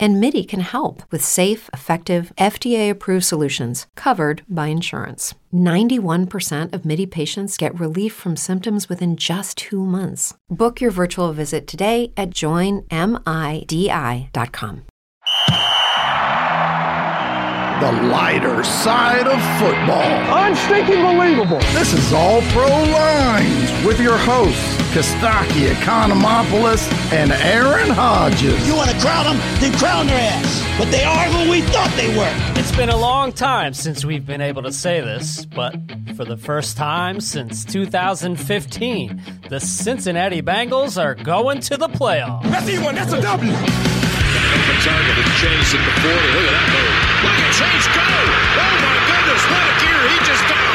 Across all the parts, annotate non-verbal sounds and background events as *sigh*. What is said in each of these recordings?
And MIDI can help with safe, effective, FDA approved solutions covered by insurance. 91% of MIDI patients get relief from symptoms within just two months. Book your virtual visit today at joinmidi.com. The lighter side of football. Unstinking believable. This is All Pro Lines with your hosts, Kostaki Economopoulos and Aaron Hodges. You want to crown them? Then crown their ass. But they are who we thought they were. It's been a long time since we've been able to say this, but for the first time since 2015, the Cincinnati Bengals are going to the playoffs. That's E1. That's a W. Open target and Chase at the 40. Look at that move. Look at Chase go. Oh my goodness, what a gear he just found.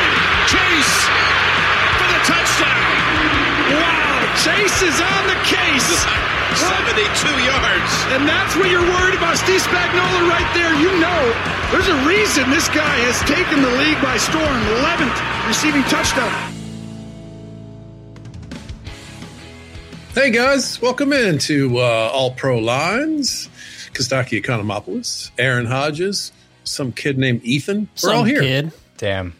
Chase is on the case. 72 yards. And that's what you're worried about, Steve Spagnuolo right there. You know, there's a reason this guy has taken the league by storm. 11th receiving touchdown. Hey guys, welcome into uh, All Pro Lines. Kostaki Economopoulos, Aaron Hodges, some kid named Ethan. We're Some all here. kid. Damn.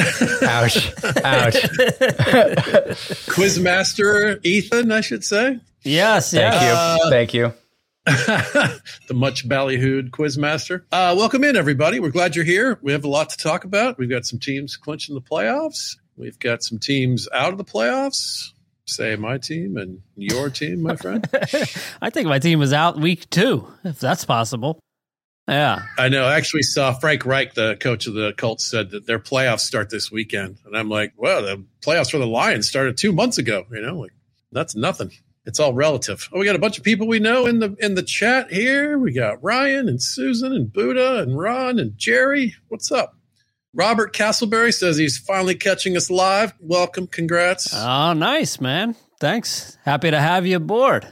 Ouch. Ouch. *laughs* Quizmaster Ethan, I should say. Yes, Thank yes. you. Thank you. *laughs* the much ballyhooed Quizmaster. Uh, welcome in, everybody. We're glad you're here. We have a lot to talk about. We've got some teams clinching the playoffs. We've got some teams out of the playoffs. Say my team and your team, my friend. *laughs* I think my team is out week two, if that's possible. Yeah. I know. I actually saw Frank Reich, the coach of the Colts, said that their playoffs start this weekend, and I'm like, well, the playoffs for the Lions started two months ago. You know, like that's nothing. It's all relative. Oh, we got a bunch of people we know in the in the chat here. We got Ryan and Susan and Buddha and Ron and Jerry. What's up? Robert Castleberry says he's finally catching us live. Welcome, congrats. Oh, nice, man. Thanks. Happy to have you aboard.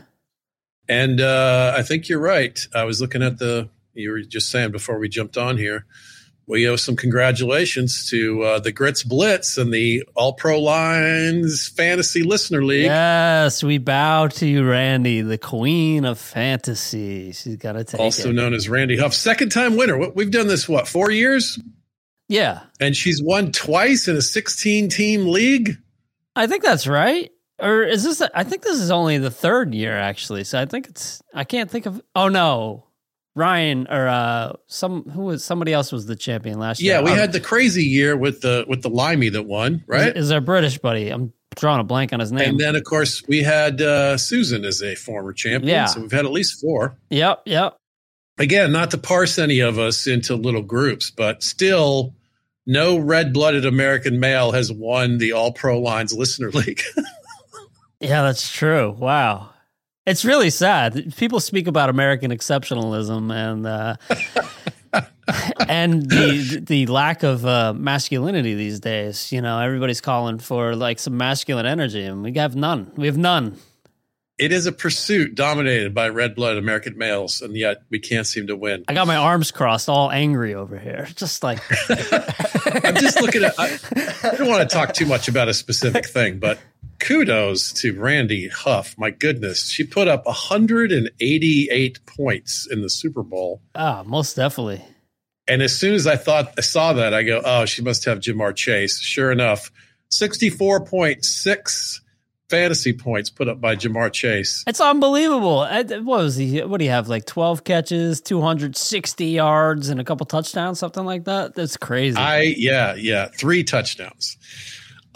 And uh, I think you're right. I was looking at the, you were just saying before we jumped on here, we owe some congratulations to uh, the Grits Blitz and the All Pro Lines Fantasy Listener League. Yes, we bow to you, Randy, the queen of fantasy. She's got to take Also it. known as Randy Huff, second time winner. We've done this, what, four years? Yeah, And she's won twice in a 16 team league. I think that's right. Or is this? I think this is only the third year, actually. So I think it's. I can't think of. Oh no, Ryan or uh, some who was somebody else was the champion last year. Yeah, we Um, had the crazy year with the with the Limey that won, right? Is, is our British buddy? I'm drawing a blank on his name. and then, of course, we had uh, Susan as a former champion. Yeah. So we've had at least four. yep, yep. again, not to parse any of us into little groups, but still, no red blooded American male has won the All Pro Lines Listener *laughs* League. Yeah, that's true. Wow. It's really sad. People speak about American exceptionalism and uh, *laughs* and the the lack of uh, masculinity these days. You know, everybody's calling for like some masculine energy, and we have none. We have none. it is a pursuit dominated by red blood American males, and yet we can't seem to win. I got my arms crossed, all angry over here. *laughs* Just like *laughs* I'm just looking at, I, I don't want to talk too much about a specific thing, but kudos to Randy Huff. My goodness, she put up 188 points in the Super Bowl. Ah, most definitely. And as soon as I thought I saw that, I go, "Oh, she must have Ja'Marr Chase." Sure enough, 64.6 fantasy points put up by Ja'Marr Chase. It's unbelievable. What was he? What do you have? Like 12 catches, 260 yards, and a couple touchdowns, something like that? That's crazy. I yeah, yeah, 3 touchdowns.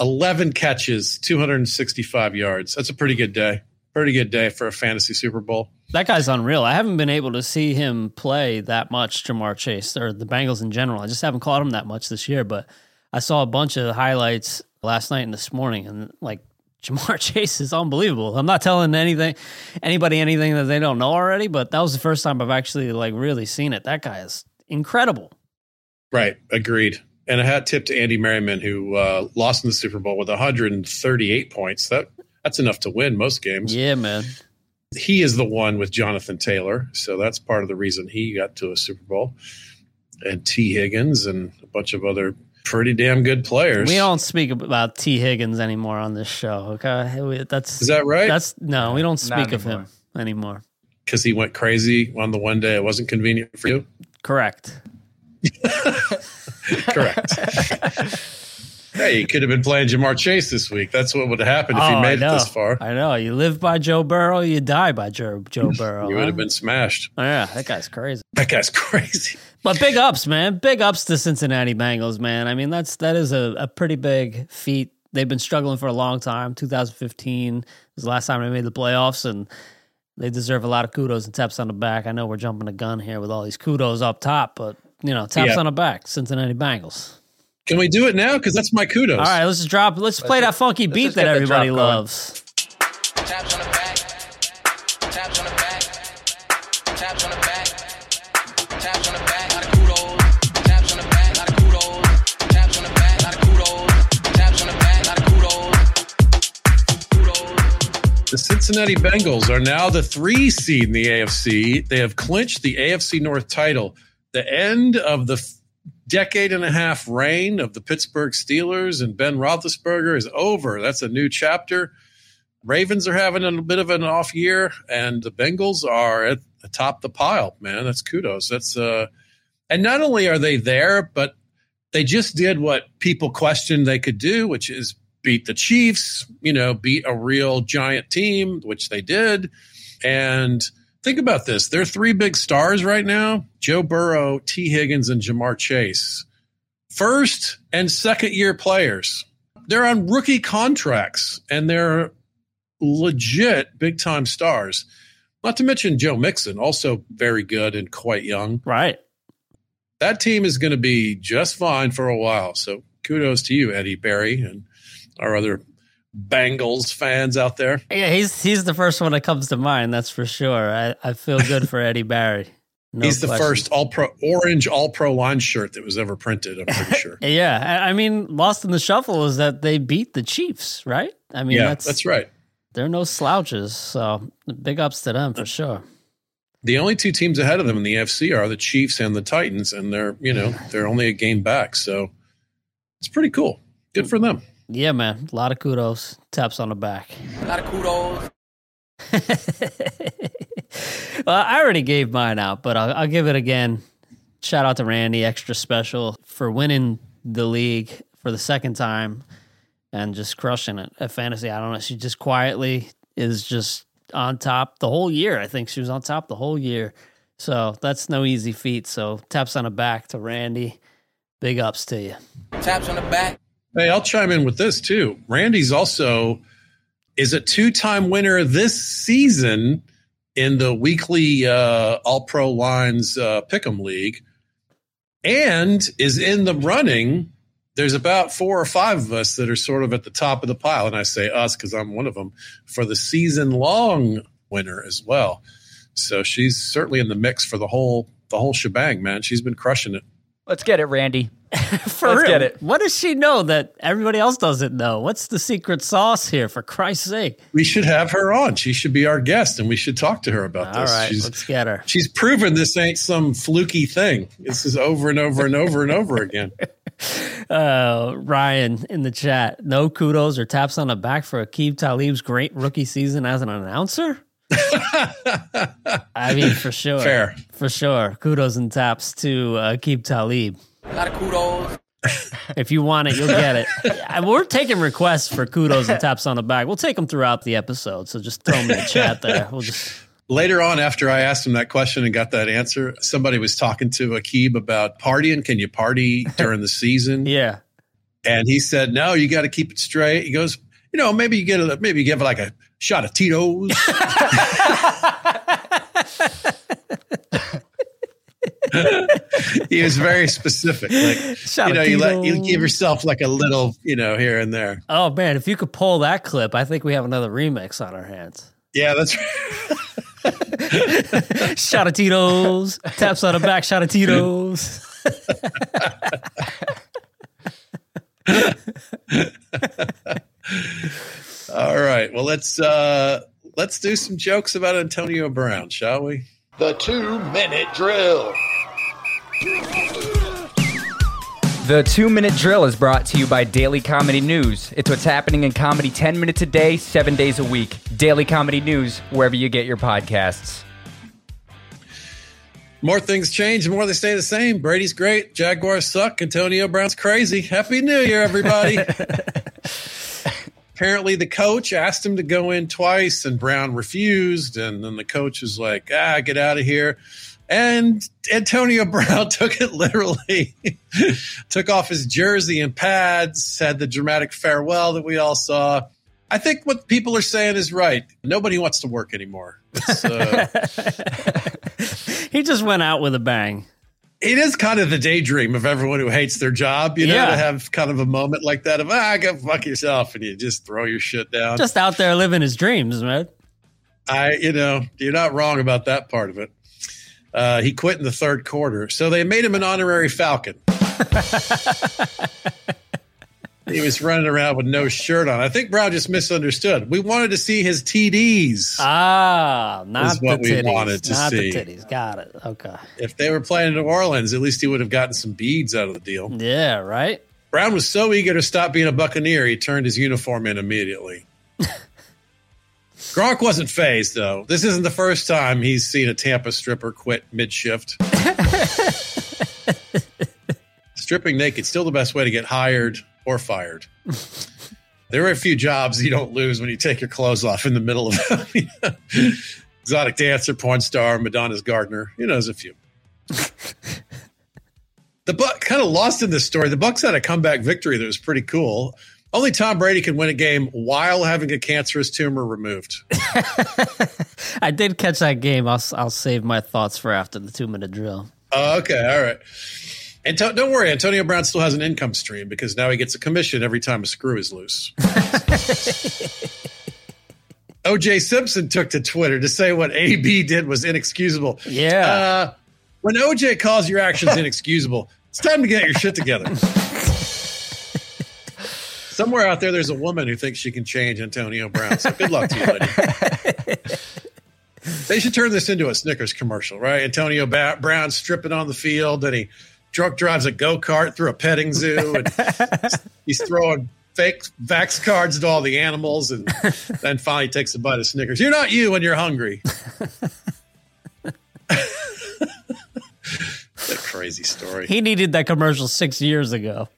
11 catches, 265 yards. That's a pretty good day. Pretty good day for a fantasy Super Bowl. that guy's unreal. I haven't been able to see him play that much, Ja'Marr Chase, or the Bengals in general. I just haven't caught him that much this year, but I saw a bunch of highlights last night and this morning, and like *laughs* Ja'Marr Chase is unbelievable. I'm not telling anything, anybody anything that they don't know already, but that was the first time I've actually like really seen it. That guy is incredible. Right, agreed. And a hat tip to Andy Merriman, who uh, lost in the Super Bowl with 138 points. That that's enough to win most games. Yeah, man. He is the one with Jonathan Taylor, so that's part of the reason he got to a Super Bowl. And Tee Higgins and a bunch of other pretty damn good players. We don't speak about Tee Higgins anymore on this show. Okay, that's Is that right? That's no, we don't speak of him anymore. Because he went crazy on the one day it wasn't convenient for you. Correct. *laughs* Correct. *laughs* hey, you could have been playing Ja'Marr Chase this week. That's what would have happened if Oh, you made it this far. I know. You live by Joe Burrow, you die by Joe, Joe *laughs* Burrow. You would have been smashed. Oh, yeah, that guy's crazy. That guy's *laughs* crazy. But big ups, man. Big ups to Cincinnati Bengals, man. I mean, that's that is a, a pretty big feat. They've been struggling for a long time. 2015 was the last time they made the playoffs, and they deserve a lot of kudos and taps on the back. I know we're jumping the gun here with all these kudos up top, but you know, taps Yeah. on the back, Cincinnati Bengals. Can we do it now? Because that's my kudos. All right, let's just drop. Let's, play that funky let's beat just that get the drop everybody loves. Taps on the back. Taps on the back. Taps on the back. Taps on the back. Lot of kudos. Taps on the back. Lot of kudos. Taps on the back. Lot of kudos. Taps on the back. Lot of kudos. Kudos. The Cincinnati Bengals are now the three seed in the AFC. They have clinched the AFC North title. The end of the decade and a half reign of the Pittsburgh Steelers and Ben Roethlisberger is over. That's a new chapter. Ravens are having a bit of an off year, and the Bengals are at the top of the pile. Man, that's kudos. That's uh, and not only are they there, but they just did what people questioned they could do, which is beat the Chiefs, you know, beat a real giant team, which they did. And think about this There are three big stars right now Joe Burrow, Tee Higgins, and Ja'Marr Chase. First and second year players. They're on rookie contracts and they're legit big time stars. Not to mention Joe Mixon, also very good and quite young Right. that team is going to be just fine for a while. So kudos to you, Eddie Barry, and our other Bengals fans out there. Yeah, he's he's the first one that comes to mind. That's for sure. I, I feel good for Eddie Barry. *laughs* No He's the first all pro orange all pro line shirt that was ever printed. I'm pretty *laughs* sure. Yeah, I mean, lost in the shuffle is that they beat the Chiefs, right? I mean, yeah, that's, that's right. They're no slouches, so big ups to them for sure. The only two teams ahead of them in the AFC are the Chiefs and the Titans, and they're you know they're only a game back. So it's pretty cool. Good for them. Yeah, man, a lot of kudos, taps on the back. A lot of kudos. *laughs* well, I already gave mine out, but I'll, I'll give it again. Shout out to Randy, extra special for winning the league for the second time and just crushing it at fantasy. I don't know. She just quietly is just on top the whole year. I think she was on top the whole year. So that's no easy feat. So taps on the back to Randy. Big ups to you. Taps on the back. Hey, I'll chime in with this too. Randy's also is a two-time winner this season in the weekly uh, All Pro Lines uh, Pick'em League, and is in the running. There's about four or five of us that are sort of at the top of the pile, and I say us because I'm one of them for the season-long winner as well. So she's certainly in the mix for the whole the whole shebang, man. She's been crushing it. Let's get it, Randy. *laughs* For Let's real, get it. What does she know that everybody else doesn't know? What's the secret sauce here, for Christ's sake? We should have her on. She should be our guest, and we should talk to her about All this. right, She's let's get her. she's proven this ain't some fluky thing. This is over and over and over and over again. *laughs* Uh, Ryan in the chat. No kudos or taps on the back for Aqib Talib's great rookie season as an announcer. *laughs* I mean, for sure. Fair. For sure. Kudos and taps to uh, Aqib Talib. A lot of kudos. *laughs* If you want it, you'll get it. *laughs* We're taking requests for kudos and taps on the back. We'll take them throughout the episode. So just throw them in the chat there. *laughs* We'll just. Later on, after I asked him that question and got that answer, somebody was talking to Aqib about partying. Can you party during the season? Yeah. And he said, "No, you got to keep it straight." He goes, "You know, maybe you get a maybe you give like a shot of Tito's." He was very specific. Like, Shot you know, you let you give yourself like a little, you know, here and there. Oh, man. If you could pull that clip, I think we have another remix on our hands. Yeah, that's right. *laughs* Shot of Tito's. Taps on the back. Shot of Tito's. *laughs* all right. Well, let's uh let's do some jokes about Antonio Brown, shall we? The two minute drill. The two minute drill is brought to you by Daily Comedy News. It's what's happening in comedy 10 minutes a day, seven days a week. Daily Comedy News, wherever you get your podcasts. More things change, the more they stay the same. Brady's great. Jaguars suck. Antonio Brown's crazy. Happy New Year, everybody. *laughs* Apparently, the coach asked him to go in twice, and Brown refused. And then the coach was like, ah, get out of here. And Antonio *laughs* Brown took it literally, *laughs* took off his jersey and pads, had the dramatic farewell that we all saw. I think what people are saying is right. Nobody wants to work anymore. Uh, *laughs* He just went out with a bang. It is kind of the daydream of everyone who hates their job, you know, Yeah. to have kind of a moment like that of ah, go fuck yourself, and you just throw your shit down. Just out there living his dreams, man. I, you know, you're not wrong about that part of it. Uh, he quit in the third quarter, so they made him an honorary Falcon. *laughs* he was running around with no shirt on. I think Brown just misunderstood. We wanted to see his TDs. Ah, not the we titties. wanted to not see. the titties. Got it. Okay. if they were playing in New Orleans, at least he would have gotten some beads out of the deal. Yeah, right? Brown was so eager to stop being a Buccaneer, he turned his uniform in immediately. *laughs* Gronk wasn't fazed, though. This isn't the first time he's seen a Tampa stripper quit mid shift. *laughs* Stripping naked, still the best way to get hired or fired. There are a few jobs you don't lose when you take your clothes off in the middle of *laughs* exotic dancer, porn star, Madonna's gardener. You know, there's a few. The Buck kind of lost in this story. The Bucks had a comeback victory that was pretty cool. Only Tom Brady can win a game while having a cancerous tumor removed. *laughs* I did catch that game. I'll, I'll save my thoughts for after the two minute drill. Oh, okay, all right. And don't worry, Antonio Brown still has an income stream because now he gets a commission every time a screw is loose. *laughs* OJ Simpson took to Twitter to say what AB did was inexcusable. Yeah. Uh, when OJ calls your actions *laughs* inexcusable, it's time to get your shit together. *laughs* Somewhere out there, there's a woman who thinks she can change Antonio Brown. So good luck to you, lady. They should turn this into a Snickers commercial, right? Antonio ba- Brown stripping on the field, and he drunk drives a go kart through a petting zoo, and *laughs* he's throwing fake vax cards to all the animals, and *laughs* then finally takes a bite of Snickers. You're not you when you're hungry. *laughs* that crazy story. He needed that commercial six years ago.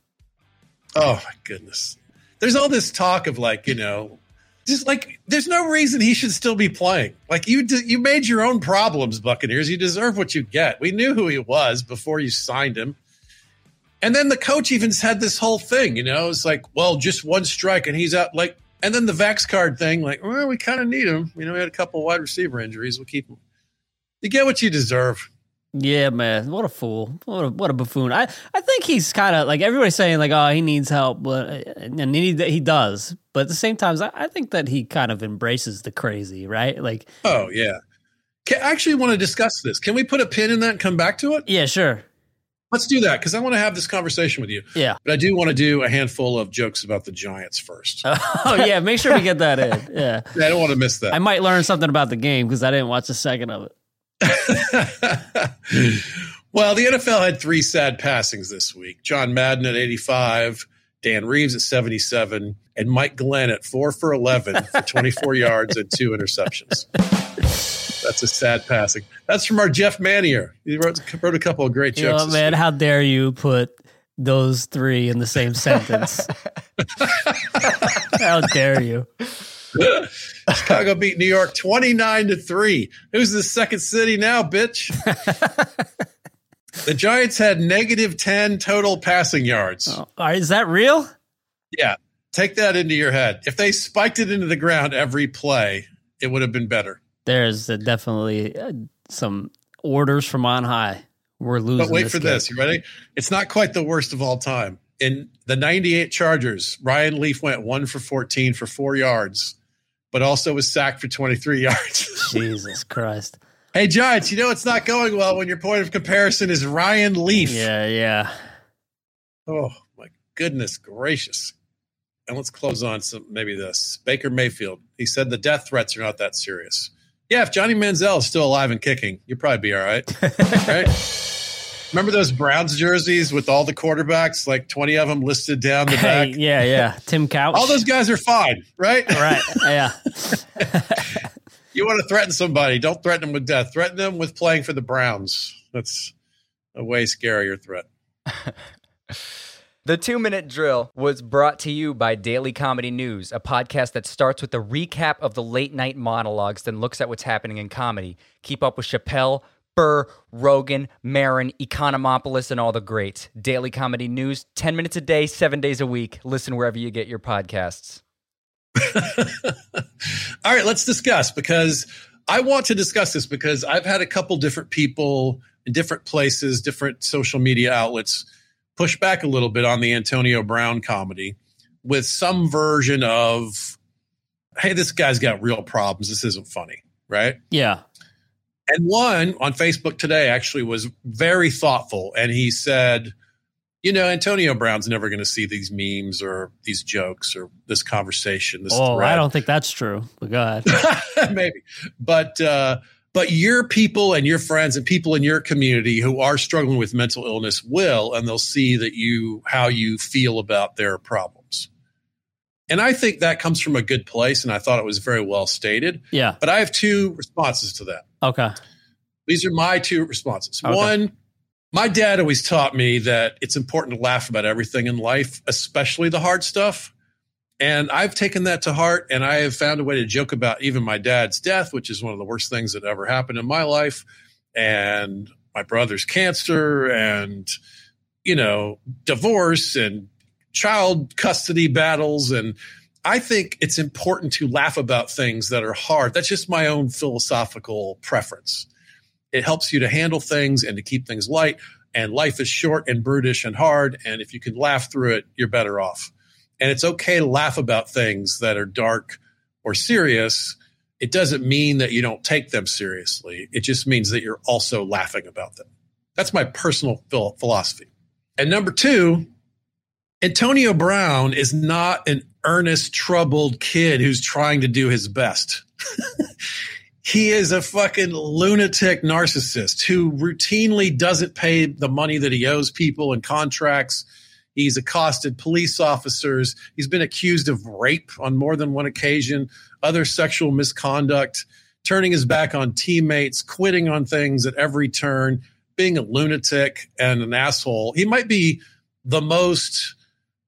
Oh my goodness. There's all this talk of like, you know, just like there's no reason he should still be playing. Like you d- you made your own problems, Buccaneers. You deserve what you get. We knew who he was before you signed him. And then the coach even had this whole thing, you know, it's like, well, just one strike and he's out like and then the Vax card thing, like, well, we kind of need him. You know, we had a couple wide receiver injuries. We'll keep him. You get what you deserve. Yeah, man. What a fool. What a, what a buffoon. I, I think he's kind of like everybody's saying, like, oh, he needs help. But, uh, and he, he does. But at the same time, I, I think that he kind of embraces the crazy, right? Like, Oh, yeah. Can, I actually want to discuss this. Can we put a pin in that and come back to it? yeah, sure. Let's do that because I want to have this conversation with you. Yeah. But I do want to do a handful of jokes about the Giants first. *laughs* Oh, yeah. Make sure we get that in. Yeah. *laughs* I don't want to miss that. I might learn something about the game because I didn't watch a second of it. *laughs* Well, the NFL had three sad passings this week John Madden at 85, Dan Reeves at 77, and Mike Glenn at 4 for 11 for *laughs* 24 yards and two interceptions. That's a sad passing. That's from our Jeff Manier. He wrote, wrote a couple of great You know, jokes. this man, week. how dare you put those three in the same sentence? *laughs* how dare you? *laughs* Chicago beat New York 29 to 3. Who's the second city now, bitch? *laughs* the Giants had negative 10 total passing yards. Oh, is that real? Yeah. Take that into your head. If they spiked it into the ground every play, it would have been better. There's definitely uh, some orders from on high. We're losing. But wait this for game. this. You ready? It's not quite the worst of all time. In the 98 Chargers, Ryan Leaf went one for 14 for four yards, but also was sacked for 23 *laughs* yards. Jesus Christ. hey, Giants, you know it's not going well when your point of comparison is Ryan Leaf. Yeah, yeah. Oh, my goodness gracious. And let's close on some maybe this. Baker Mayfield. He said the death threats are not that serious. Yeah, if Johnny Manziel is still alive and kicking, you'll probably be all right. *laughs* right? Remember those Browns jerseys with all the quarterbacks, like 20 of them listed down the Hey, back? yeah, yeah. Tim Couch. All those guys are fine, right? right. Yeah. *laughs* You want to threaten somebody, don't threaten them with death. Threaten them with playing for the Browns. That's a way scarier threat. *laughs* The two minute drill was brought to you by Daily Comedy News, a podcast that starts with a recap of the late night monologues, then looks at what's happening in comedy. Keep up with Chappelle, Burr, Rogan, Marin, Economopoulos, and all the greats. Daily Comedy News, 10 minutes a day, seven days a week. Listen wherever you get your podcasts. *laughs* All right, let's discuss because I want to discuss this because I've had a couple different people in different places, different social media outlets push back a little bit on the Antonio Brown comedy with some version of, hey, this guy's got real problems. This isn't funny, right? Yeah. And one on Facebook today actually was very thoughtful. And he said, you know, Antonio Brown's never going to see these memes or these jokes or this conversation. This Oh, thread. I don't think that's true. But go ahead. *laughs* maybe but uh but your people and your friends and people in your community who are struggling with mental illness will and they'll see that you how you feel about their problems and i think that comes from a good place and i thought it was very well stated Yeah. but i have two responses to that Okay. these are my two responses Okay. one my dad always taught me that it's important to laugh about everything in life especially the hard stuff and I've taken that to heart and I have found a way to joke about even my dad's death, which is one of the worst things that ever happened in my life, and my brother's cancer and, you know, divorce and child custody battles. And I think it's important to laugh about things that are hard. That's just my own philosophical preference. It helps you to handle things and to keep things light. And life is short and brutish and hard. And if you can laugh through it, you're better off and it's okay to laugh about things that are dark or serious. It doesn't mean that you don't take them seriously. It just means that you're also laughing about them. That's my personal philosophy. And number two, Antonio Brown is not an earnest, troubled kid who's trying to do his best. *laughs* he is a fucking lunatic narcissist who routinely doesn't pay the money that he owes people and contracts. He's accosted police officers. He's been accused of rape on more than one occasion, other sexual misconduct, turning his back on teammates, quitting on things at every turn, being a lunatic and an asshole. He might be the most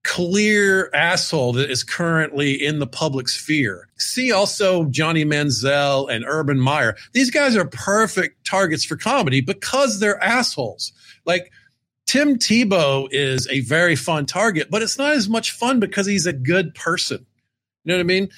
clear asshole that is currently in the public sphere. See also Johnny Manziel and Urban Meyer. These guys are perfect targets for comedy because they're assholes. Like Tim Tebow is a very fun target, but it's not as much fun because he's a good person. You know what I mean?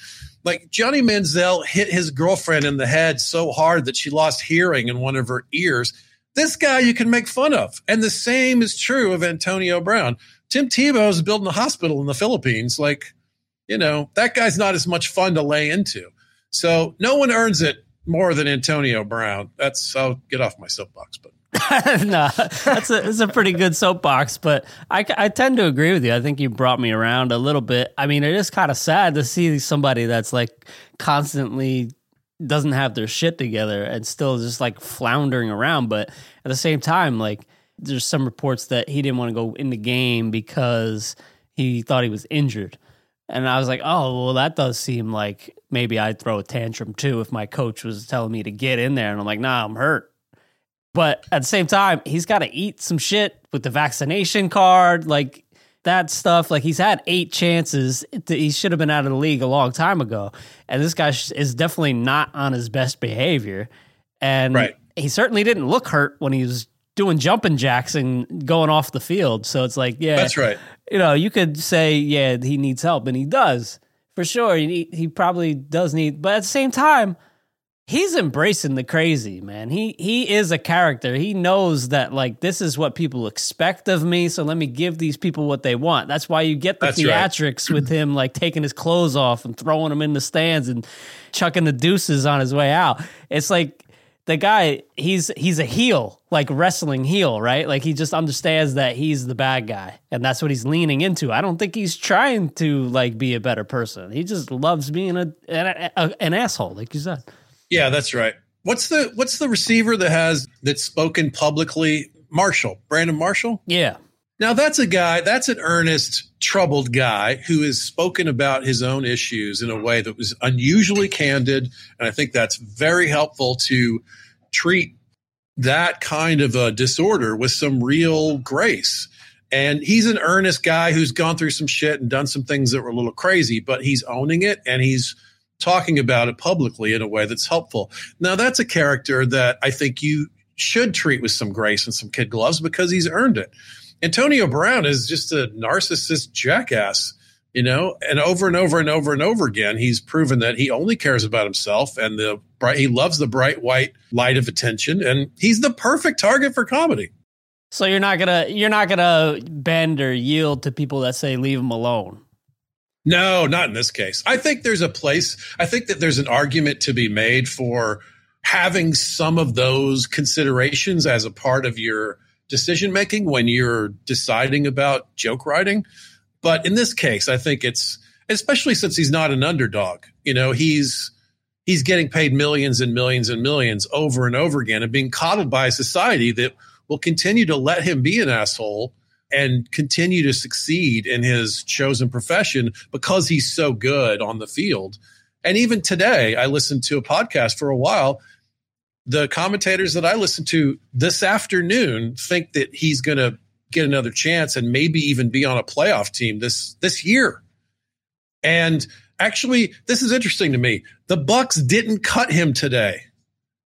Like Johnny Manziel hit his girlfriend in the head so hard that she lost hearing in one of her ears. This guy you can make fun of. And the same is true of Antonio Brown. Tim Tebow is building a hospital in the Philippines. Like, you know, that guy's not as much fun to lay into. So no one earns it more than Antonio Brown. That's, I'll get off my soapbox, but. *laughs* no, that's a, that's a pretty good soapbox, but I, I tend to agree with you. I think you brought me around a little bit. I mean, it is kind of sad to see somebody that's like constantly doesn't have their shit together and still just like floundering around. But at the same time, like there's some reports that he didn't want to go in the game because he thought he was injured. And I was like, oh, well, that does seem like maybe I'd throw a tantrum too if my coach was telling me to get in there. And I'm like, nah, I'm hurt. But at the same time, he's got to eat some shit with the vaccination card. Like that stuff, like he's had eight chances. He should have been out of the league a long time ago. And this guy is definitely not on his best behavior. And Right. he certainly didn't look hurt when he was doing jumping jacks and going off the field. So it's like, yeah, That's right. you know, you could say, yeah, he needs help, and he does for sure. He he probably does need, but at the same time, he's embracing the crazy, man. He he is a character. He knows that like this is what people expect of me, so let me give these people what they want. That's why you get the That's right. theatrics with him like taking his clothes off and throwing them in the stands and chucking the deuces on his way out. It's like the guy he's he's a heel like wrestling heel right like he just understands that he's the bad guy and that's what he's leaning into i don't think he's trying to like be a better person he just loves being a an, a, an asshole like you said Yeah, that's right. What's the what's the receiver that has that's spoken publicly? Marshall, Brandon Marshall. yeah Now that's a guy, that's an earnest, troubled guy who has spoken about his own issues in a way that was unusually candid. And I think that's very helpful to treat that kind of a disorder with some real grace. And he's an earnest guy who's gone through some shit and done some things that were a little crazy, but he's owning it and he's talking about it publicly in a way that's helpful. Now that's a character that I think you should treat with some grace and some kid gloves because he's earned it. Antonio Brown is just a narcissist jackass, you know, and over and over and over and over again, he's proven that he only cares about himself and the bright, he loves the bright white light of attention, and he's the perfect target for comedy. so you're not gonna you're not gonna bend or yield to people that say leave him alone No, not in this case. I think there's a place, I think that there's an argument to be made for having some of those considerations as a part of your decision making when you're deciding about joke writing. But in this case, I think it's especially since he's not an underdog. You know, he's he's getting paid millions and millions and millions over and over again and being coddled by a society that will continue to let him be an asshole and continue to succeed in his chosen profession because he's so good on the field. And even today, I listened to a podcast for a while. The commentators that I listened to this afternoon think that he's going to get another chance and maybe even be on a playoff team this this year. And actually, this is interesting to me. The Bucks didn't cut him today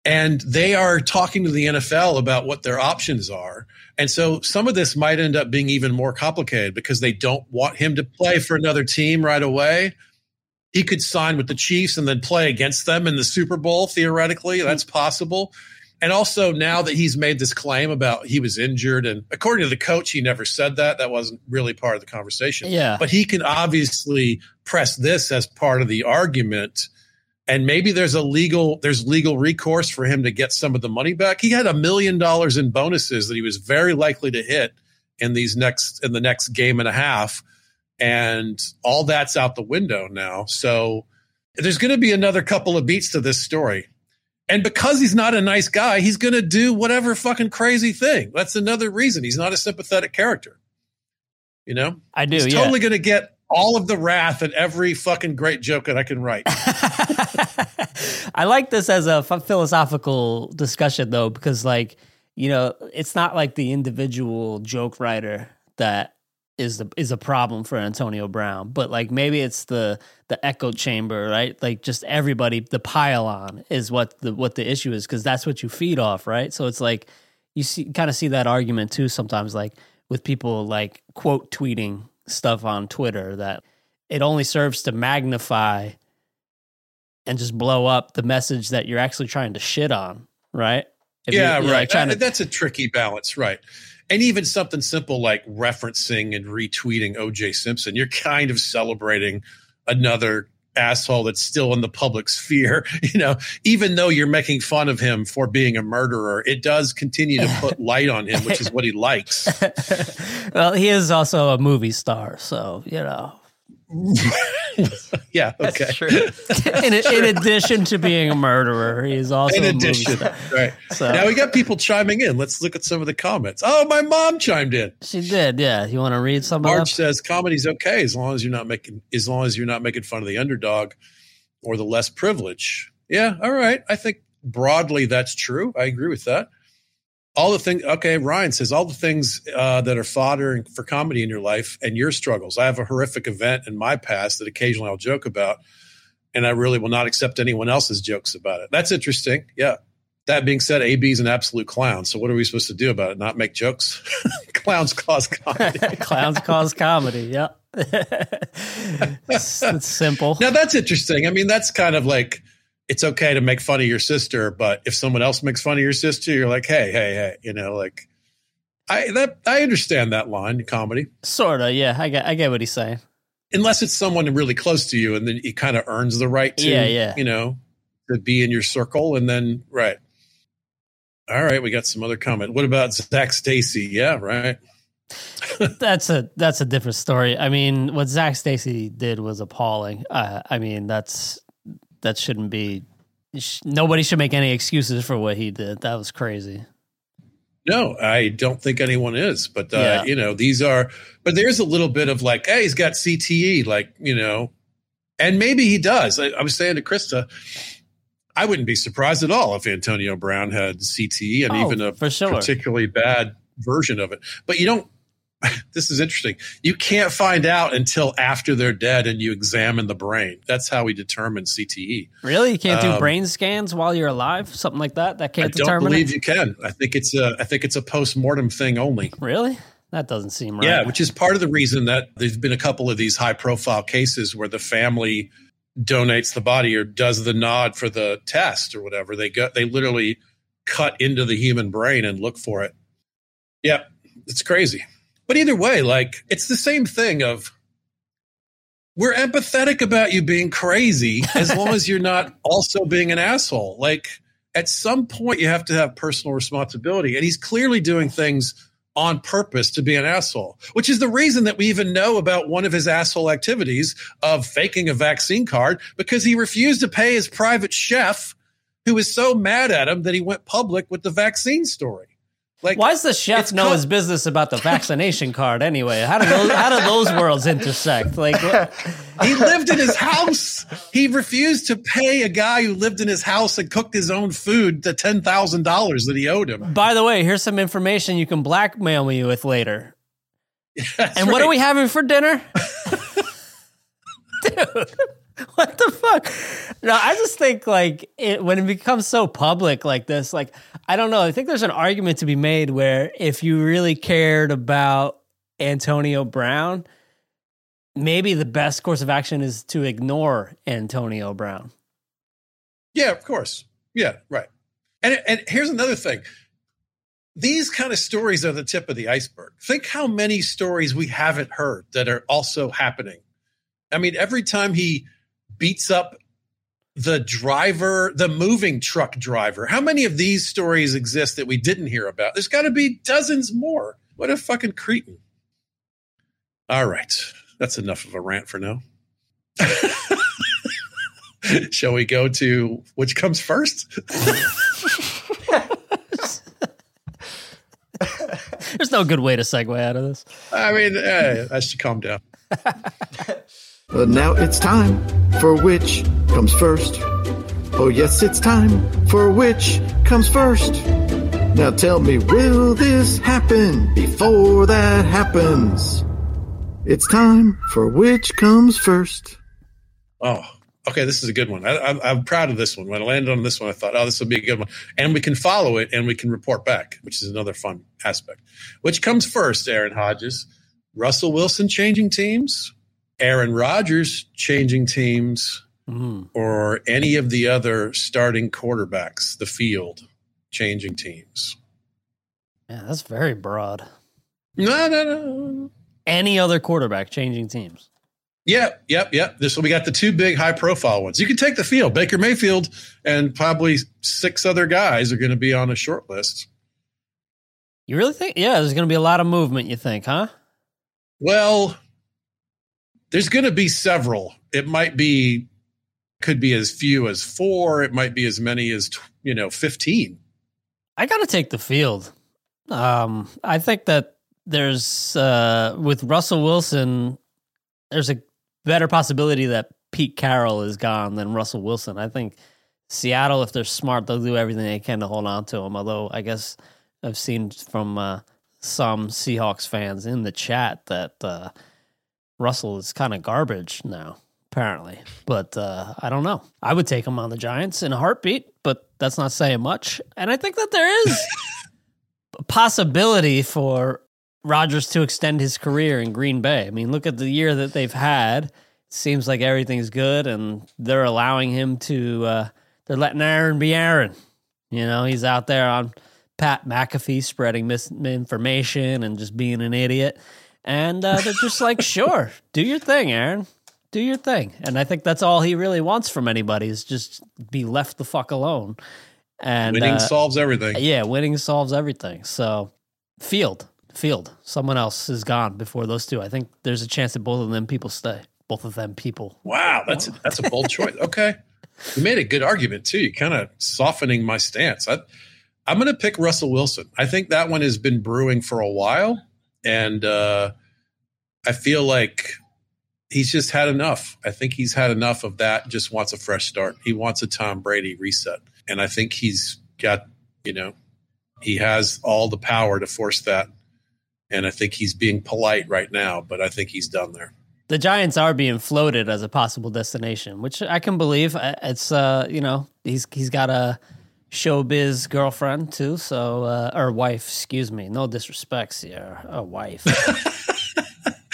and they are talking to the NFL about what their options are. And so some of this might end up being even more complicated because they don't want him to play for another team right away. He could sign with the Chiefs and then play against them in the Super Bowl, theoretically. Mm-hmm. That's possible. And also, now that he's made this claim about he was injured, and according to the coach, he never said that. That wasn't really part of the conversation. Yeah. But he can obviously press this as part of the argument and maybe there's a legal there's legal recourse for him to get some of the money back. He had a million dollars in bonuses that he was very likely to hit in these next in the next game and a half, and all that's out the window now. So there's going to be another couple of beats to this story. And because he's not a nice guy, he's going to do whatever fucking crazy thing. That's another reason he's not a sympathetic character. You know, I do. he's yeah. totally going to get all of the wrath and every fucking great joke that I can write. *laughs* I like this as a f- philosophical discussion though, because like you know, it's not like the individual joke writer that is the is a problem for Antonio Brown, but like maybe it's the the echo chamber, right? Like just everybody, the pile on is what the what the issue is because that's what you feed off, right? So it's like you see kind of see that argument too sometimes, like with people like quote tweeting stuff on Twitter that it only serves to magnify and just blow up the message that you're actually trying to shit on, right? If yeah, right. like, Uh, to, That's a tricky balance, right? And even something simple like referencing and retweeting OJ Simpson, you're kind of celebrating another asshole that's still in the public sphere. *laughs* You know, even though you're making fun of him for being a murderer, it does continue to put *laughs* light on him, which is what he likes. *laughs* well, he is also a movie star, so you know. *laughs* yeah, okay. That's true. *laughs* in, in addition to being a murderer, he's also In a movie addition, star. *laughs* right. So- Now we got people chiming in. Let's look at some of the comments. Oh, my mom chimed in. She did, yeah. You want to read some of March them? says comedy's okay as long as you're not making as long as you're not making fun of the underdog or the less privileged. Yeah, all right. I think broadly that's true. I agree with that. All the things. Okay, Ryan says all the things uh, that are fodder for comedy in your life and your struggles. I have a horrific event in my past that occasionally I'll joke about, and I really will not accept anyone else's jokes about it. That's interesting. Yeah. That being said, AB is an absolute clown. So what are we supposed to do about it? Not make jokes? *laughs* Clowns cause comedy. *laughs* Clowns cause comedy. Yeah. *laughs* it's, it's simple. Now that's interesting. I mean, that's kind of like it's okay to make fun of your sister, but if someone else makes fun of your sister, you're like, hey, hey, hey, you know, like I that I understand that line comedy. Sort of, yeah. I get, I get what he's saying. Unless it's someone really close to you and then he kind of earns the right to, Yeah, yeah. you know, to be in your circle and then right. All right, we got some other comment. What about Zac Stacy? Yeah, right. *laughs* that's a that's a different story. I mean, what Zac Stacy did was appalling. Uh, I mean, that's that shouldn't be. Nobody should make any excuses for what he did. That was crazy. No, I don't think anyone is. But uh, Yeah. you know, these are. But there's a little bit of like, hey, he's got CTE, like you know, and maybe he does. I, I was saying to Krista, I wouldn't be surprised at all if Antonio Brown had CTE and Oh, even a sure. particularly bad version of it. But you don't. *laughs* This is interesting. You can't find out until after they're dead and you examine the brain. That's how we determine CTE. Really, you can't do Um, brain scans while you're alive, something like that. That can't determine. I don't believe it. you can. I think it's a. I think it's a post mortem thing only. Really, that doesn't seem right. Yeah, which is part of the reason that there's been a couple of these high profile cases where the family donates the body or does the nod for the test or whatever. They go they literally cut into the human brain and look for it. Yep, it's crazy. But either way, like it's the same thing of we're empathetic about you being crazy as long as you're not *laughs* also being an asshole. Like at some point you have to have personal responsibility and he's clearly doing things on purpose to be an asshole, which is the reason that we even know about one of his asshole activities of faking a vaccine card because he refused to pay his private chef who was so mad at him that he went public with the vaccine story. Like Why does the chef know co- his business about the *laughs* vaccination card anyway? How do those how do those worlds intersect? Like, what- *laughs* he lived in his house. He refused to pay a guy who lived in his house and cooked his own food the ten thousand dollars that he owed him. by the way, here's some information you can blackmail me with later. *laughs* That's and what are we having for dinner? Dude, *laughs* what the fuck? No, I just think like it, when it becomes so public like this, like I don't know. I think there's an argument to be made where if you really cared about Antonio Brown, maybe the best course of action is to ignore Antonio Brown. Yeah, of course. Yeah, right. And and here's another thing. These kind of stories are the tip of the iceberg. Think how many stories we haven't heard that are also happening. I mean, every time he beats up the driver, the moving truck driver, how many of these stories exist that we didn't hear about? There's got to be dozens more. What a fucking cretin. All right. That's enough of a rant for now. *laughs* Shall we go to which comes first? *laughs* There's no good way to segue out of this. I mean, eh, I should calm down. *laughs* But now it's time for which comes first. Oh, yes, it's time for which comes first. Now tell me, will this happen before that happens? It's time for which comes first. Oh, okay. This is a good one. I, I'm proud of this one. When I landed on this one, I thought, oh, this will be a good one. And we can follow it and we can report back, which is another fun aspect. Which comes first, Aaron Hodges? Russell Wilson changing teams, Aaron Rodgers changing teams, Mm. or any of the other starting quarterbacks, the field changing teams? Yeah, that's very broad. No, no, no. Any other quarterback changing teams. Yep, yep, yep. This will we got the two big high profile ones. You can take the field. Baker Mayfield and probably six other guys are going to be on a short list. You really think? Yeah, there's going to be a lot of movement. You think, huh? Well, there's going to be several. It might be, could be as few as four. It might be as many as you know, fifteen. I got to take the field. Um, I think that there's uh, with Russell Wilson, there's a better possibility that Pete Carroll is gone than Russell Wilson. I think Seattle, if they're smart, they'll do everything they can to hold on to him. Although I guess I've seen from uh, some Seahawks fans in the chat that uh, Russell is kind of garbage now, apparently. But uh, I don't know. I would take him on the Giants in a heartbeat, but that's not saying much. And I think that there is a possibility for Rodgers to extend his career in Green Bay. I mean, look at the year that they've had. Seems like everything's good, and they're allowing him to. Uh, they're letting Aaron be Aaron. You know, he's out there on Pat McAfee spreading misinformation and just being an idiot. And uh, they're just like, sure, do your thing, Aaron. Do your thing. And I think that's all he really wants from anybody is just be left the fuck alone. And Winning uh, solves everything. yeah, winning solves everything. So, Field, Field, someone else is gone before those two. I think there's a chance that both of them people stay. Both of them people. Wow, that's a, that's a bold choice. Okay, you made a good argument too. You kind of softening my stance. I, I'm going to pick Russell Wilson. I think that one has been brewing for a while, and uh, I feel like he's just had enough. I think he's had enough of that. Just wants a fresh start. He wants a Tom Brady reset, and I think he's got you know he has all the power to force that. And I think he's being polite right now, but I think he's done there. The Giants are being floated as a possible destination, which I can believe. It's uh, you know, he's he's got a showbiz girlfriend too, so uh, or wife, excuse me. No disrespect, Sierra, a wife.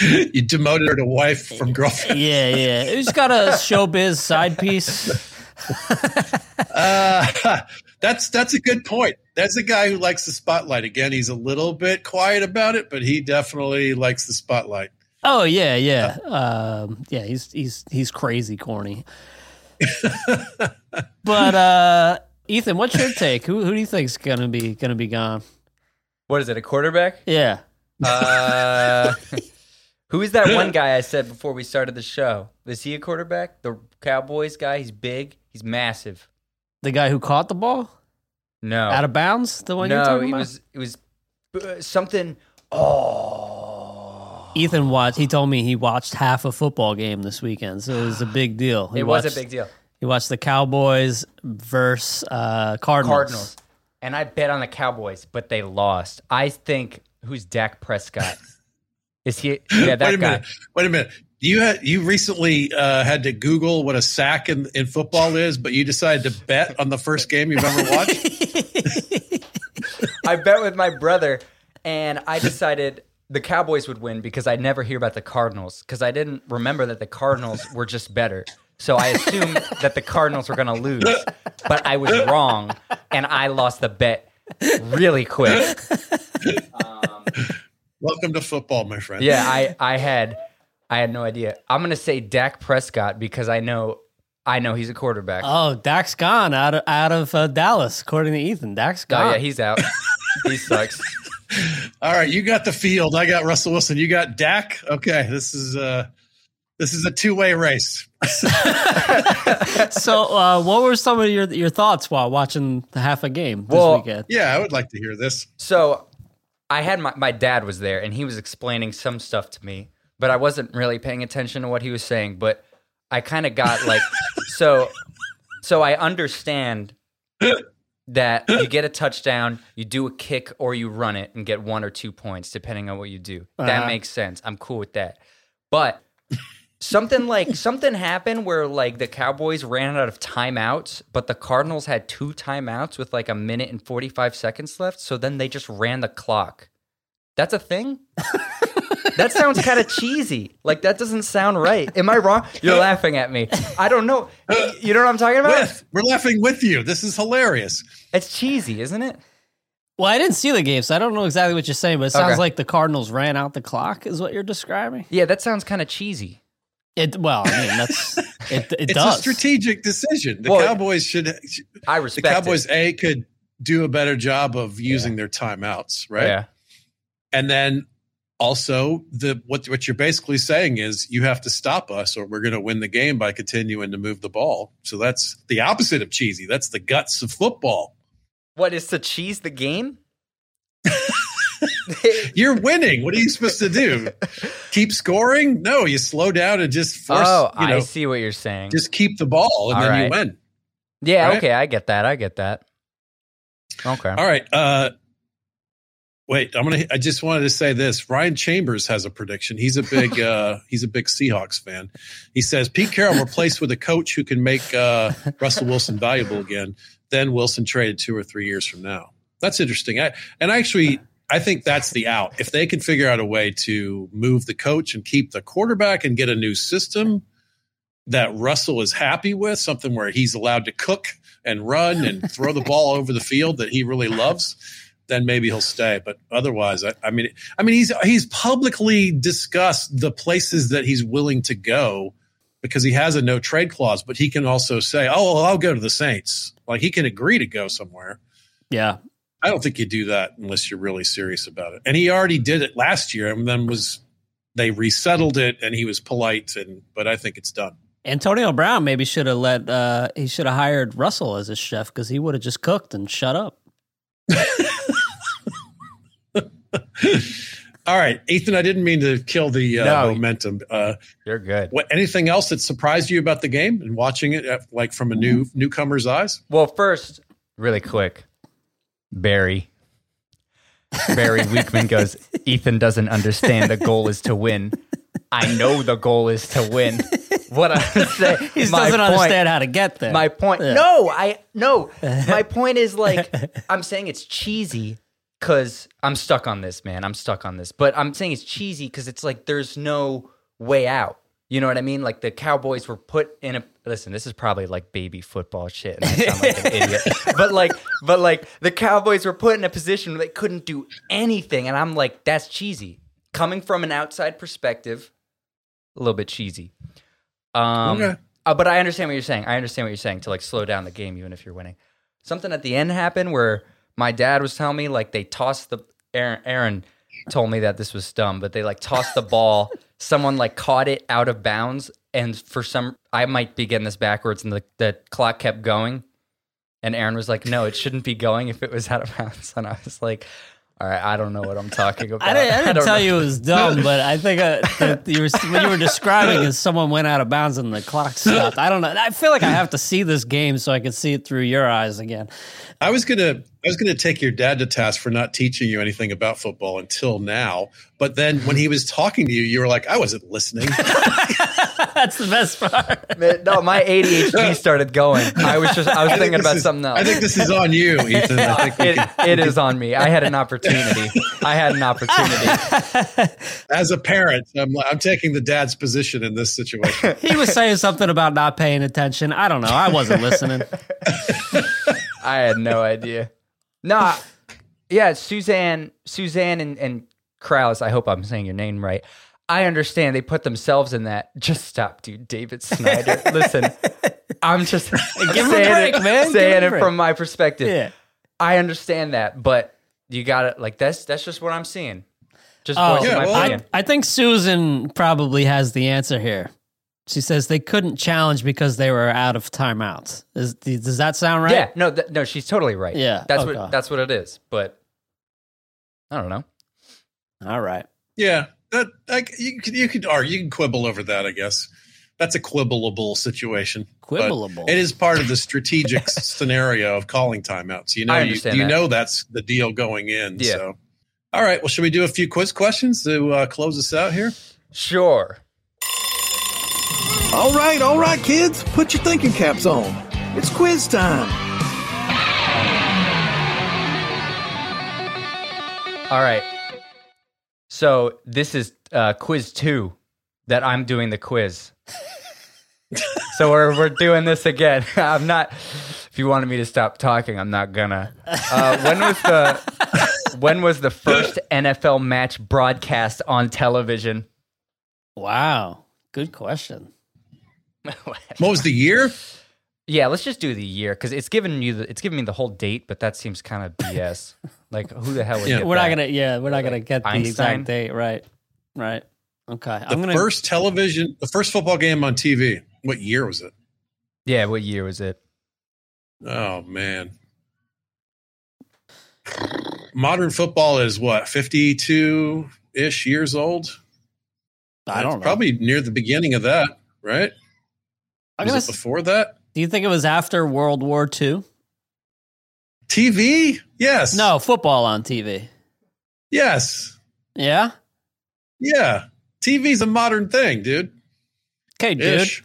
*laughs* you demoted her to wife from girlfriend. yeah, yeah. He's got a *laughs* showbiz side piece. *laughs* Uh, that's that's a good point. That's a guy who likes the spotlight. Again, he's a little bit quiet about it, but he definitely likes the spotlight. Oh yeah, yeah, um, yeah. He's he's he's crazy corny. but uh, Ethan, what's your take? Who who do you think's gonna be gonna be gone? What is it? A quarterback? Yeah, Uh, who is that one guy I said before we started the show? Is he a quarterback? The Cowboys guy? He's big. He's massive. the guy who caught the ball No, out of bounds. The one you're no, talking it was it was uh, something. Oh, Ethan watched. He told me he watched half a football game this weekend, so it was a big deal. He it was watched- a big deal. He watched the Cowboys versus uh, Cardinals. Cardinals, and I bet on the Cowboys, but they lost. I think who's Dak Prescott? *laughs* is he? Yeah, that Wait a guy. minute. Wait a minute. You had you recently uh, had to Google what a sack in, in football is, but you decided to bet on the first game you've ever watched. *laughs* I bet with my brother, and I decided the Cowboys would win because I never hear about the Cardinals because I didn't remember that the Cardinals were just better. So I assumed *laughs* that the Cardinals were going to lose, but I was wrong, and I lost the bet really quick. Welcome to football, my friend. Yeah, I I had I had no idea. I'm going to say Dak Prescott because I know I know he's a quarterback. Oh, Dak's gone out of out of uh, Dallas, according to Ethan. Dak's oh gone. yeah, he's out. *laughs* he sucks. All right, you got the field. I got Russell Wilson. You got Dak. Okay, this is uh this is a two way race. *laughs* so, uh, what were some of your your thoughts while watching the half a game this Well, weekend? Yeah, I would like to hear this. So I had my, my dad was there and he was explaining some stuff to me, but I wasn't really paying attention to what he was saying. But I kind of got like *laughs* so so I understand that you get a touchdown, you do a kick or you run it and get one or two points depending on what you do. That Uh-huh. makes sense. I'm cool with that. But something like something happened where like the Cowboys ran out of timeouts, but the Cardinals had two timeouts with like a minute and 45 seconds left, so then they just ran the clock. That's a thing? *laughs* that sounds kind of cheesy. Like that doesn't sound right. Am I wrong? You're laughing at me. I don't know. You know what I'm talking about? With we're laughing with you. This is hilarious. It's cheesy, isn't it? Well, I didn't see the game, so I don't know exactly what you're saying, but it sounds Okay. like the Cardinals ran out the clock, is what you're describing. Yeah, that sounds kind of cheesy. It well, I mean that's *laughs* it. It It's does. a strategic decision. The Well, Cowboys should I respect the Cowboys it. a could do a better job of using their timeouts, right? Yeah. And then also the what what you're basically saying is you have to stop us or we're going to win the game by continuing to move the ball. So that's the opposite of cheesy. That's the guts of football. What is to cheese the game? *laughs* *laughs* You're winning. What are you supposed to do? *laughs* keep scoring? No, you slow down and just force. oh, you know, I see what you're saying. just keep the ball and All then right. you win. yeah, right? okay, I get that. I get that. Okay. All right. Uh, wait, I'm gonna. I just wanted to say this. Ryan Chambers has a prediction. He's a big. *laughs* uh, he's a big Seahawks fan. He says Pete Carroll replaced with a coach who can make uh, Russell Wilson valuable again. Then Wilson traded two or three years from now. That's interesting. I, and I actually, I think that's the out. If they can figure out a way to move the coach and keep the quarterback and get a new system that Russell is happy with, something where he's allowed to cook and run and throw the ball over the field that he really loves, then maybe he'll stay. But otherwise, I, I mean, I mean, he's he's publicly discussed the places that he's willing to go because he has a no trade clause. But he can also say, "Oh, well, I'll go to the Saints." Like he can agree to go somewhere. Yeah. I don't think you do that unless you're really serious about it. And he already did it last year, and then was they resettled it, and he was polite. And but I think it's done. Antonio Brown maybe should have let uh he should have hired Russell as his chef because he would have just cooked and shut up. *laughs* All right, Ethan. I didn't mean to kill the uh, No. momentum. Uh, You're good. what anything else that surprised you about the game and watching it, uh, like from a new newcomer's eyes? Well, first, really quick, Barry. Barry Weekman goes, Ethan doesn't understand the goal is to win. I know the goal is to win. What I'm *laughs* saying, He doesn't point- understand how to get there. My point. Yeah. No, I no. *laughs* My point is like I'm saying it's cheesy because I'm stuck on this, man. I'm stuck on this. But I'm saying it's cheesy because it's like there's no way out. You know what I mean? Like the Cowboys were put in a listen. This is probably like baby football shit, and I sound like an idiot. *laughs* But like, but like the Cowboys were put in a position where they couldn't do anything, and I'm like, that's cheesy. Coming from an outside perspective, a little bit cheesy. Um, Okay. uh, but I understand what you're saying. I understand what you're saying to like slow down the game, even if you're winning. Something at the end happened where my dad was telling me like they tossed the Aaron. Aaron told me that this was dumb, but they like tossed the ball. *laughs* Someone like caught it out of bounds, and for some, I might be getting this backwards, and the, the clock kept going. And Aaron was like, "No, it shouldn't be going if it was out of *laughs* bounds." And I was like, "All right, I don't know what I'm talking about." *laughs* I didn't, *laughs* I didn't don't tell know. you it was dumb, but I think uh, that you were, when you were describing is someone went out of bounds and the clock stopped. I don't know. I feel like I have to see this game so I can see it through your eyes again. I was gonna I was gonna take your dad to task for not teaching you anything about football until now. But then when he was talking to you, you were like, I wasn't listening. *laughs* That's the best part. No, my ADHD *laughs* started going. I was just I was *laughs* I thinking about is- something else. I think this is on you, *laughs* Ethan. I think it, can- it is on me. I had an opportunity. I had an opportunity. as a parent, I'm, I'm taking the dad's position in this situation. He was saying something about not paying attention. I don't know. I wasn't listening. I had no idea. No, yeah, Suzanne, Suzanne, and and Krause. I hope I'm saying your name right. I understand they put themselves in that. Just stop, dude. David Snyder. *laughs* Listen, I'm just I'm Give a saying break, it, man. Saying it from my perspective. Yeah. I understand that, but you got to like that's that's just what I'm seeing. Just Oh, yeah, my well, opinion. I think Susan probably has the answer here. She says they couldn't challenge because they were out of timeouts. Is, does that sound right? Yeah, no, th- no, she's totally right. Yeah, that's okay. what that's what it is. But I don't know. All right. yeah, that like you could you could argue you can quibble over that. I guess that's a quibbleable situation. Quibbleable. It is part of the strategic *laughs* scenario of calling timeouts. You know, I you, you that. know that's the deal going in. Yeah. So, all right. Well, should we do a few quiz questions to uh, close us out here? Sure. All right, all right, kids, put your thinking caps on. It's quiz time. All right. So this is uh, quiz two that I'm doing the quiz. so we're we're doing this again. *laughs* I'm not. If you wanted me to stop talking, I'm not gonna. Uh, when was the *laughs* when was the first NFL match broadcast on television? Wow. Good question. What was the year? Yeah, let's just do the year because it's giving you the, it's giving me the whole date, but that seems kind of BS. *laughs* like who the hell would Yeah. get We're not gonna. Yeah, we're not gonna get the exact date. Right. Right. Okay. The I'm gonna. first television, the first football game on TV. What year was it? Yeah, what year was it? Oh man. Modern football is what, 52 ish years old? I don't know. Probably near the beginning of that, right? I'm Was gonna it before that? Do you think it was after World War II? TV? Yes. No, football on TV. Yes. Yeah. Yeah. TV's a modern thing, dude. Okay, dude. Ish.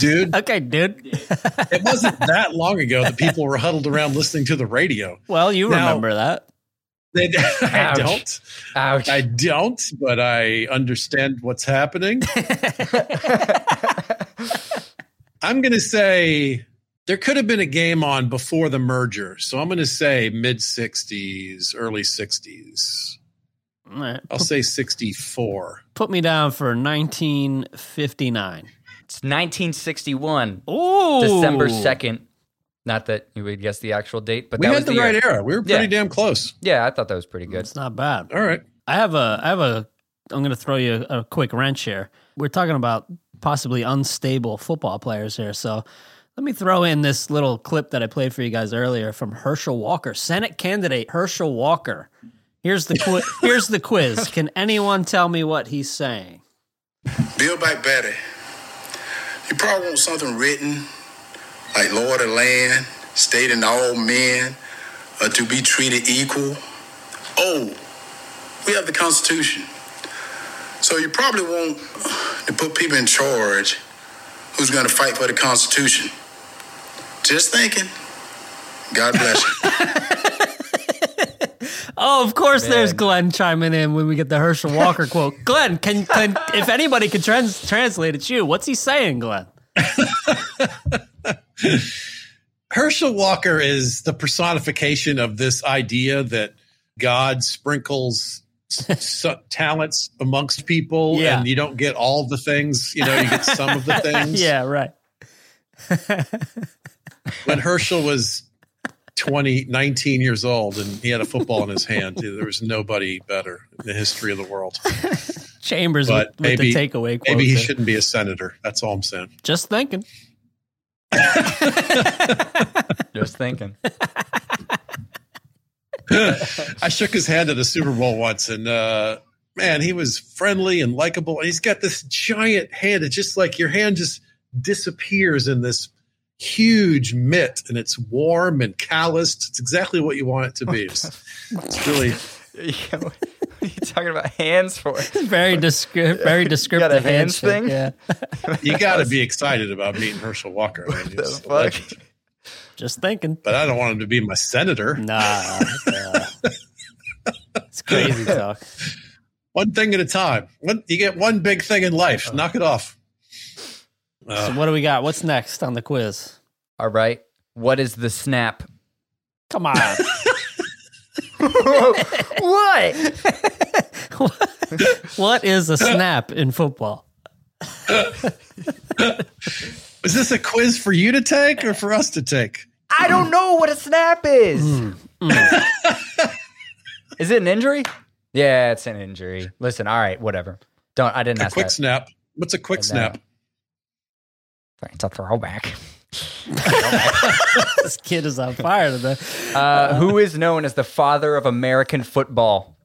dude, *laughs* Okay, dude. it wasn't that long ago that people were huddled around listening to the radio. well, you Now- remember that. They, *laughs* I Ouch. don't. Ouch. I don't, but I understand what's happening. *laughs* I'm going to say there could have been a game on before the merger. So I'm going to say mid 60s, early 60s. All right. I'll say 64. Put me down for 1959. it's 1961, Ooh. December 2nd. Not that you would guess the actual date, but We that had was the the right year. era. We were pretty Yeah. damn close. Yeah, I thought that was pretty good. It's not bad. All right. I have a I have a I'm going to throw you a, a quick wrench here. We're talking about possibly unstable football players here. So let me throw in this little clip that I played for you guys earlier from Herschel Walker, Senate candidate Herschel Walker. Here's the qui- *laughs* here's the quiz. Can anyone tell me what he's saying? Build back better. You probably want something written, like Lord of the Land, stating all men are to be treated equal. Oh, we have the Constitution. So you probably want to put people in charge who's going to fight for the Constitution. Just thinking. God bless you. *laughs* Oh, of course, there's Glenn chiming in when we get the Herschel Walker quote. Glenn, can, can if anybody can trans- translate, it's you. What's he saying, Glenn? *laughs* Herschel Walker is the personification of this idea that God sprinkles s- s- talents amongst people Yeah. and you don't get all the things, you know, you get some of the *laughs* things. yeah, right. *laughs* When Herschel was 20, 19 years old and he had a football in his hand, there was nobody better in the history of the world. *laughs* Chambers But with, with maybe, the takeaway quote. maybe he there. shouldn't be a senator. That's all I'm saying. Just thinking. Just thinking. *laughs* I shook his hand at a Super Bowl once, and uh, man, he was friendly and likable. And he's got this giant hand. It's just like your hand just disappears in this huge mitt, and it's warm and calloused. It's exactly what you want it to be. *laughs* It's, it's really Yeah, what are you talking about hands for? *laughs* Very descriptive. Very descriptive. got a hands handshake, thing? Yeah. you got to be excited about meeting Herschel Walker. I mean, the fuck? Legend. Just thinking. But I don't want him to be my senator. Nah. uh, it's crazy talk. *laughs* One thing at a time. One, you get one big thing in life. Knock it off. Uh, So what do we got? What's next on the quiz? All right. What is the snap? Come on. *laughs* *laughs* what? what is a snap in football? Is this a quiz for you to take or for us to take? I don't know what a snap is. Mm, is it an injury? Yeah, it's an injury. Listen, all right, whatever. Don't I didn't A ask quick that. snap. What's a quick I know. snap? It's a throwback. *laughs* This kid is on fire today. Uh, who is known as the father of American football?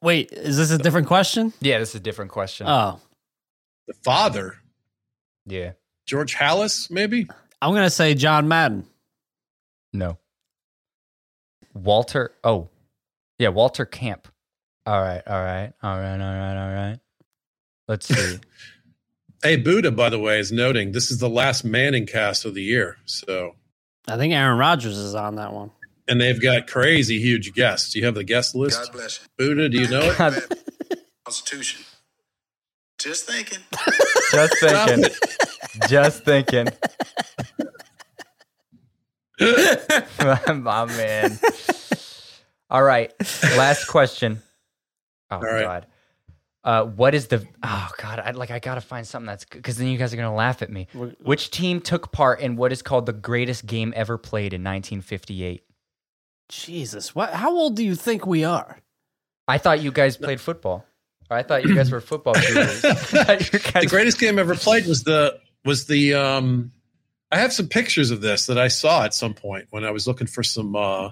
Wait, is this a different question? Yeah, this is a different question. Oh, The father, yeah. George Halas, maybe? I'm gonna say John Madden. No. Walter. Oh, yeah, Walter Camp. All right, all right, all right, all right, all right. Let's see. *laughs* Hey, Buddha, by the way, is noting this is the last ManningCast of the year. So, I think Aaron Rodgers is on that one. and they've got crazy huge guests. Do you have the guest list? God bless you. Buddha, do you know it? *laughs* Constitution. Just thinking. just thinking. *laughs* just thinking. My man. All right. Last question. Oh right. God. Uh, what is the? Oh God, I like I gotta find something that's because then you guys are gonna laugh at me. Which team took part in what is called the greatest game ever played in 1958? Jesus, what? How old do you think we are? I thought you guys played football. I thought you guys were football *laughs* the greatest game ever played was the was the um I have some pictures of this that I saw at some point when I was looking for some uh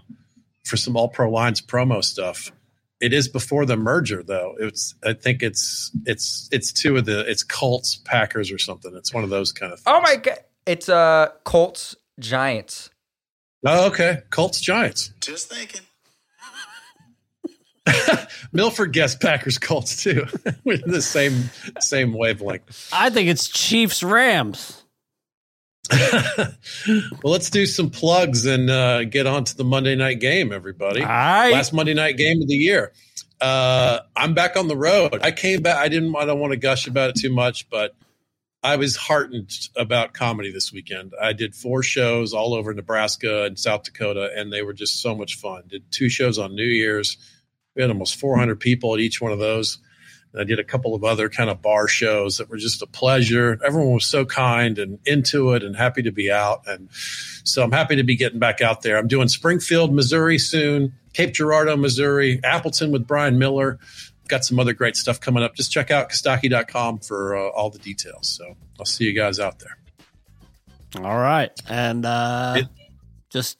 for some all pro lines promo stuff. It is before the merger though. It's I think it's it's it's two of the it's Colts Packers or something. It's one of those kind of things. Oh my God! It's uh Colts Giants. Oh, okay. Colts Giants. Just thinking. *laughs* Milford guessed Packers Colts too. *laughs* We're in the same same wavelength. I think it's Chiefs Rams. *laughs* well, let's do some plugs and uh, get on to the Monday night game, everybody. Right. Last Monday night game of the year. Uh, I'm back on the road. I came back. I didn't. I don't want to gush about it too much, but I was heartened about comedy this weekend. I did four shows all over Nebraska and South Dakota, and they were just so much fun. Did two shows on New Year's. We had almost 400 people at each one of those. And I did a couple of other kind of bar shows that were just a pleasure. Everyone was so kind and into it and happy to be out. And so I'm happy to be getting back out there. I'm doing Springfield, Missouri soon, Cape Girardeau, Missouri, Appleton with Brian Miller. Got some other great stuff coming up. Just check out Kostaki.com for uh, all the details. So I'll see you guys out there. All right. And uh, just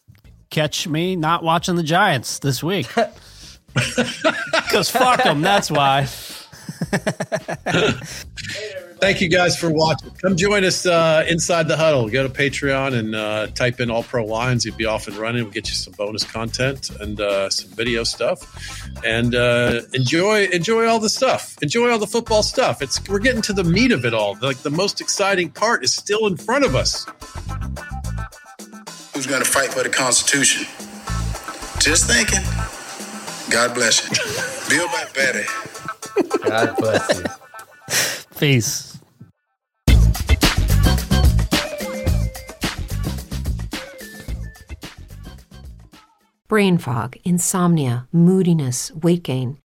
catch me not watching the Giants this week. *laughs* Because fuck them. That's why. Thank you guys for watching. Come join us uh, inside the huddle. Go to Patreon and uh, type in All Pro Lines. You'll be off and running. We'll get you some bonus content and uh, some video stuff. And uh, enjoy enjoy all the stuff. Enjoy all the football stuff. It's we're getting to the meat of it all. Like the most exciting part is still in front of us. Who's going to fight for the Constitution? Just thinking. God bless you. Build back better. God bless you. Peace. Brain fog, insomnia, moodiness, weight gain.